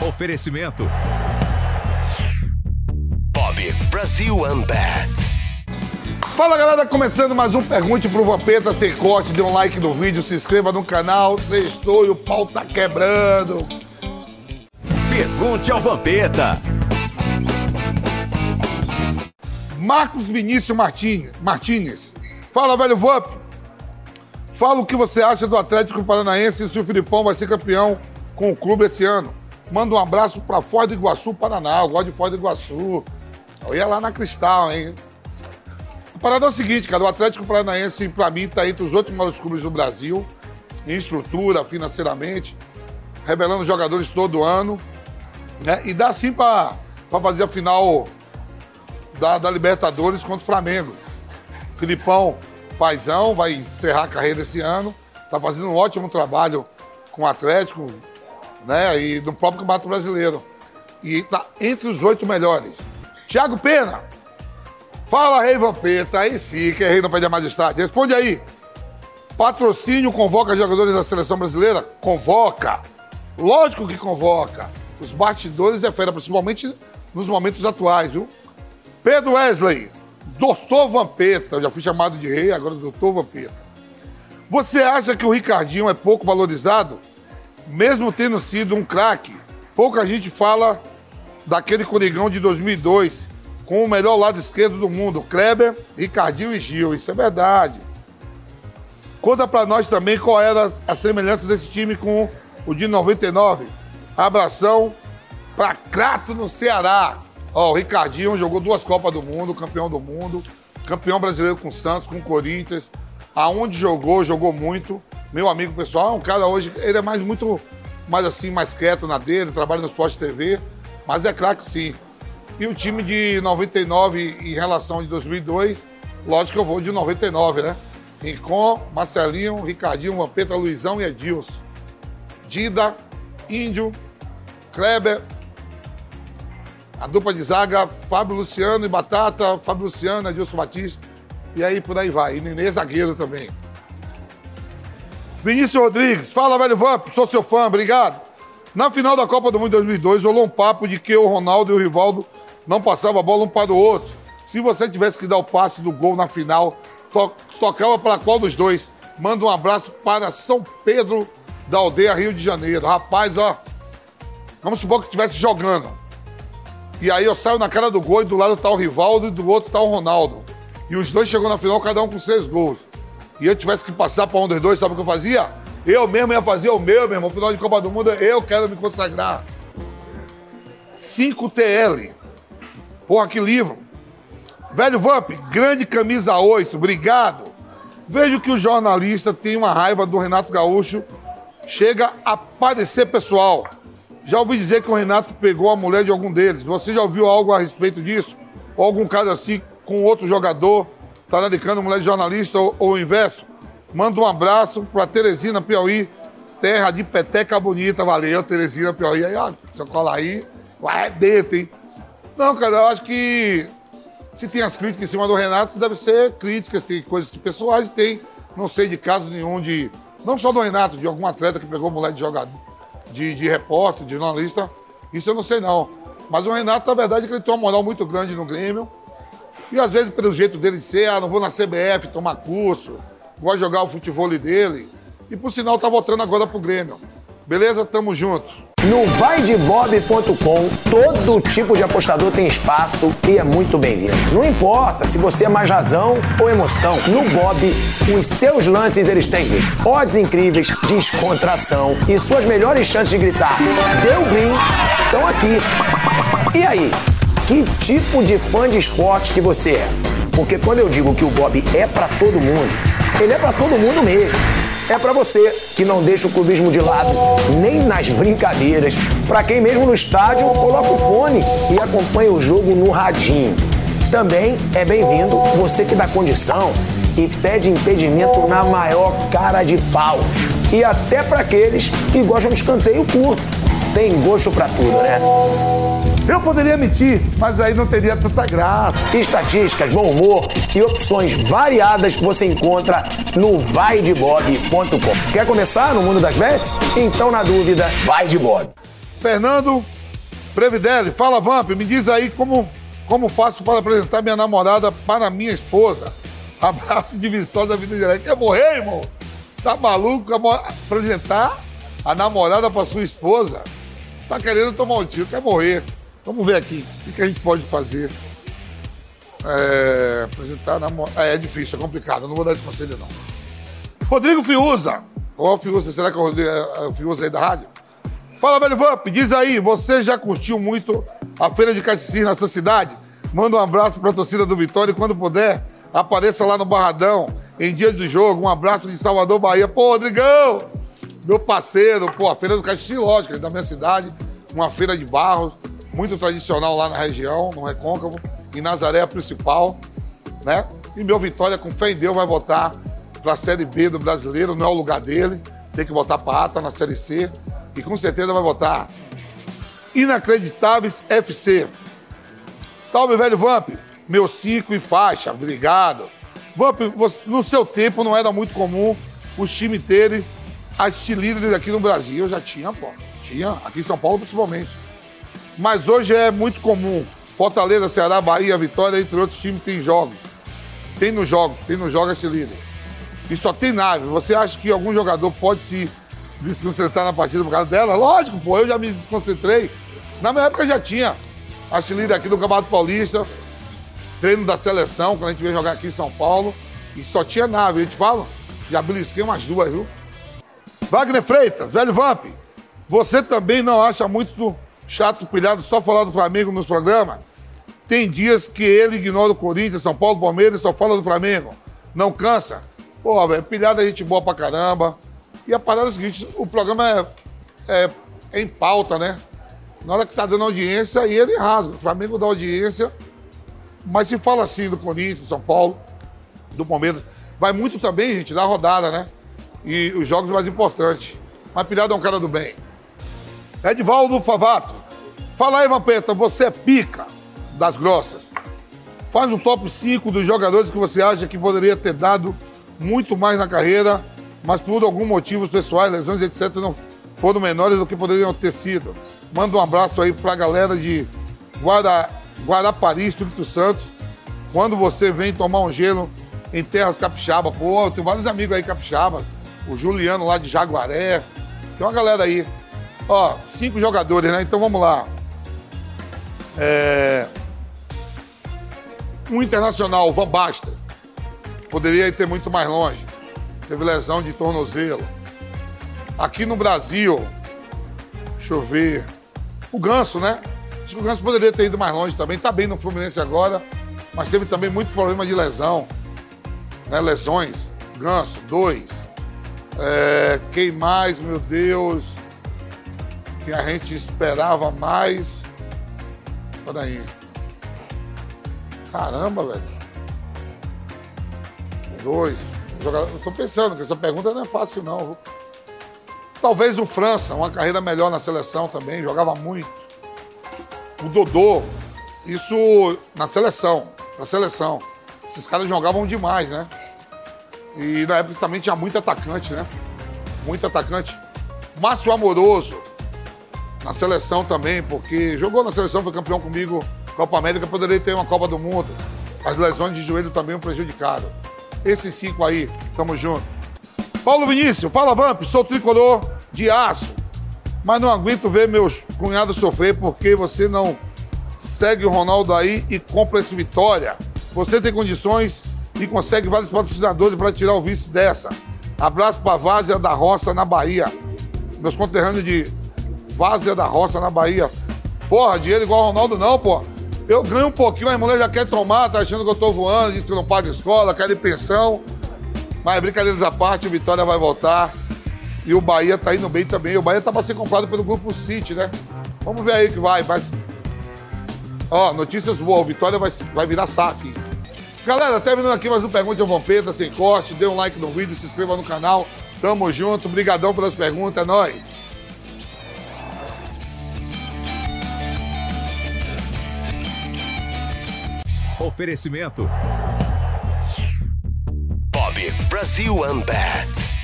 Oferecimento. Bob Brasil Unbat. Fala galera, começando mais um Pergunte pro Vampeta sem corte, dê um like no vídeo, se inscreva no canal, sextou e o pau tá quebrando. Pergunte ao Vampeta. Marcos Vinícius Martins, Martínez. Fala, velho Vamp. Fala o que você acha do Atlético Paranaense e se o Filipão vai ser campeão com o clube esse ano. Manda um abraço pra Foz do Iguaçu, Paraná. Eu gosto de Foz do Iguaçu. Eu ia lá na Cristal, hein? A parada é o seguinte, cara. O Atlético Paranaense, pra mim, tá entre os oito maiores clubes do Brasil. Em estrutura, financeiramente. Revelando jogadores todo ano. Né? E dá sim pra fazer a final da, da Libertadores contra o Flamengo. Filipão, paizão, vai encerrar a carreira esse ano. Tá fazendo um ótimo trabalho com o Atlético, né? E no próprio Campeonato Brasileiro. E tá entre os oito melhores. Thiago Pena. Fala, Rei Vampeta. Aí sim, que é rei não pede a majestade. Responde aí. Patrocínio convoca jogadores da seleção brasileira? Convoca. Lógico que convoca. Os bastidores é fera, principalmente nos momentos atuais, viu? Pedro Wesley, Doutor Vampeta. Eu já fui chamado de rei, agora Doutor Vampeta. Você acha que o Ricardinho é pouco valorizado? Mesmo tendo sido um craque, pouca gente fala daquele Corigão de 2002, com o melhor lado esquerdo do mundo, Kleber, Ricardinho e Gil. Isso é verdade. Conta pra nós também qual era a semelhança desse time com o de 99. Abração pra Crato no Ceará. Ó, o Ricardinho jogou duas Copas do Mundo, campeão do mundo, campeão brasileiro com Santos, com Corinthians. Aonde jogou, jogou muito. Meu amigo pessoal, é um cara hoje, ele é mais muito, mais assim, mais quieto na dele, trabalha no Sport TV, mas é craque sim. E o time de 99 em relação de 2002, lógico que eu vou de 99, né? Rincon, Marcelinho, Ricardinho, Vampeta, Luizão e Edilson. Dida, Índio, Kleber, a dupla de zaga, Fábio Luciano e Batata, Fábio Luciano, Edilson Batista. E aí por aí vai. E Nenê zagueiro também. Vinícius Rodrigues, fala, velho Vamp, sou seu fã, obrigado. Na final da Copa do Mundo de 2002, rolou um papo de que o Ronaldo e o Rivaldo não passavam a bola um para o outro. Se você tivesse que dar o passe do gol na final, to tocava para qual dos dois? Manda um abraço para São Pedro da aldeia Rio de Janeiro. Rapaz, ó, vamos supor que estivesse jogando. E aí eu saio na cara do gol e do lado tá o Rivaldo e do outro tá o Ronaldo. E os dois chegou na final, cada um com seis gols. E eu tivesse que passar para um dos dois, sabe o que eu fazia? Eu mesmo ia fazer o meu, meu irmão. Final de Copa do Mundo, eu quero me consagrar. 5 TL. Porra, que livro. Velho Vamp, grande camisa 8, obrigado. Vejo que o jornalista tem uma raiva do Renato Gaúcho. Chega a parecer pessoal. Já ouvi dizer que o Renato pegou a mulher de algum deles. Você já ouviu algo a respeito disso? Ou algum caso assim com outro jogador, talaricando mulher de jornalista ou, ou o inverso? Manda um abraço para Teresina, Piauí, terra de peteca bonita. Valeu, Teresina, Piauí. Aí, ó, você cola aí, vai dentro, hein? Não, cara, eu acho que se tem as críticas em cima do Renato, deve ser críticas, tem coisas pessoais, tem, não sei de caso nenhum de, não só do Renato, de algum atleta que pegou mulher de jogador, de, de repórter, de jornalista, isso eu não sei não. Mas o Renato, na verdade, ele tem uma moral muito grande no Grêmio. E às vezes, pelo jeito dele de ser, ah, não vou na CBF tomar curso, de jogar o futebol dele. E por sinal, tá voltando agora pro Grêmio. Beleza? Tamo junto. No vaidebob.com, todo tipo de apostador tem espaço e é muito bem-vindo. Não importa se você é mais razão ou emoção, no Bob, os seus lances eles têm odds incríveis, descontração e suas melhores chances de gritar deu green estão aqui. E aí, que tipo de fã de esporte que você é? Porque quando eu digo que o Bob é para todo mundo, ele é para todo mundo mesmo. É para você que não deixa o clubismo de lado, nem nas brincadeiras. Para quem mesmo no estádio coloca o fone e acompanha o jogo no radinho. Também é bem-vindo você que dá condição e pede impedimento na maior cara de pau. E até para aqueles que gostam de escanteio curto. Tem gosto para tudo, né? Eu poderia mentir, mas aí não teria tanta graça. Estatísticas, bom humor e opções variadas você encontra no vaidebob.com. Quer começar no mundo das bets? Então, na dúvida, vai de Bob. Fernando Previdelli, fala Vamp, me diz aí como, como faço para apresentar minha namorada para minha esposa. Abraço de Viçosa Vida Direta. Quer morrer, irmão? Tá maluco? Apresentar a namorada para sua esposa? Tá querendo tomar um tiro, quer morrer. Vamos ver aqui o que a gente pode fazer. É, apresentar namorada. É, é difícil, é complicado. Não vou dar esse conselho, não. Rodrigo Fiuza. Qual é o Fiuza? Será que é o, Rodrigo, é o Fiuza aí da rádio? Fala, velho Vamp, diz aí, você já curtiu muito a Feira de Caxicis na sua cidade? Manda um abraço pra torcida do Vitória e quando puder, apareça lá no Barradão, em dia do jogo. Um abraço de Salvador, Bahia. Pô, Rodrigão, meu parceiro, pô, a Feira do Caxicis, lógico, é da minha cidade, uma feira de barros, muito tradicional lá na região, no Recôncavo, em Nazaré, a principal, né? E meu Vitória, com fé em Deus, vai voltar para a Série B do Brasileiro, não é o lugar dele, tem que voltar para a ATA na Série C, e com certeza vai votar Inacreditáveis FC. Salve, velho Vamp, meu cinco e faixa, obrigado. Vamp, no seu tempo não era muito comum os times terem as líderes aqui no Brasil. Eu já tinha, pô, tinha, aqui em São Paulo principalmente. Mas hoje é muito comum. Fortaleza, Ceará, Bahia, Vitória, entre outros times, tem jogos. Tem no jogo, tem no jogo esse líder. E só tem nave. Você acha que algum jogador pode se desconcentrar na partida por causa dela? Lógico, pô, eu já me desconcentrei. Na minha época já tinha a líder aqui no Campeonato Paulista, treino da seleção, quando a gente veio jogar aqui em São Paulo. E só tinha nave. Eu te falo, já belisquei umas duas, viu? Wagner Freitas, velho Vamp, você também não acha muito chato, pilhado, só falar do Flamengo nos programas? Tem dias que ele ignora o Corinthians, São Paulo, Palmeiras só fala do Flamengo. Não cansa? Pô, velho, pilhada é gente boa pra caramba. E a parada é a seguinte, o programa é, é, é em pauta, né? Na hora que tá dando audiência, aí ele rasga. O Flamengo dá audiência, mas se fala assim do Corinthians, São Paulo, do Palmeiras, vai muito também, gente, da rodada, né? e os jogos mais importantes. Mas Pilhado é um cara do bem. Edvaldo Favato. Fala aí, Vampeta, você é pica das grossas. Faz um top 5 dos jogadores que você acha que poderia ter dado muito mais na carreira, mas por algum motivo pessoais, lesões, etc., não foram menores do que poderiam ter sido. Manda um abraço aí pra galera de Guarda, Guarapari, Espírito Santo. Quando você vem tomar um gelo em terras capixaba, pô, eu tenho vários amigos aí capixaba o Juliano lá de Jaguaré. Tem uma galera aí. Ó, cinco jogadores, né? Então vamos lá. É... Um internacional, Van Basten. Poderia ter muito mais longe. Teve lesão de tornozelo. Aqui no Brasil, deixa eu ver. O Ganso, né? Acho que o Ganso poderia ter ido mais longe também. Tá bem no Fluminense agora, mas teve também muito problema de lesão. Né? Lesões. Ganso, dois. É, quem mais, meu Deus? Que a gente esperava mais. Peraí. Caramba, velho. Dois. Eu tô pensando que essa pergunta não é fácil, não. Talvez o França, uma carreira melhor na seleção também, jogava muito. O Dodô, isso na seleção, na seleção. Esses caras jogavam demais, né? E na época também tinha muito atacante, né? Muito atacante. Márcio Amoroso, na seleção também, porque jogou na seleção, foi campeão comigo, Copa América, poderia ter uma Copa do Mundo. As lesões de joelho também o prejudicaram. Esses cinco aí, tamo junto. Paulo Vinícius, fala Vamp, sou tricolor de aço, mas não aguento ver meus cunhados sofrer porque você não segue o Ronaldo aí e compra esse vitória. Você tem condições e consegue vários patrocinadores para tirar o vice dessa. Abraço para Várzea da Roça, na Bahia. Meus conterrâneos de Várzea da Roça, na Bahia. Porra, dinheiro igual Ronaldo não, pô. Eu ganho um pouquinho, a mulher já quer tomar, tá achando que eu tô voando, diz que não pago escola, quer ir pensão. Mas brincadeiras à parte, o Vitória vai voltar. E o Bahia tá indo bem também. O Bahia tá para ser comprado pelo Grupo City, né? Vamos ver aí que vai. Mas... Ó, notícias boas, o Vitória vai, vai virar SAF. Galera, terminando aqui mais um Pergunte ao Vampeta, sem corte. Dê um like no vídeo, se inscreva no canal. Tamo junto. Obrigadão pelas perguntas. É nóis. Oferecimento. Bob Brasil Unbat.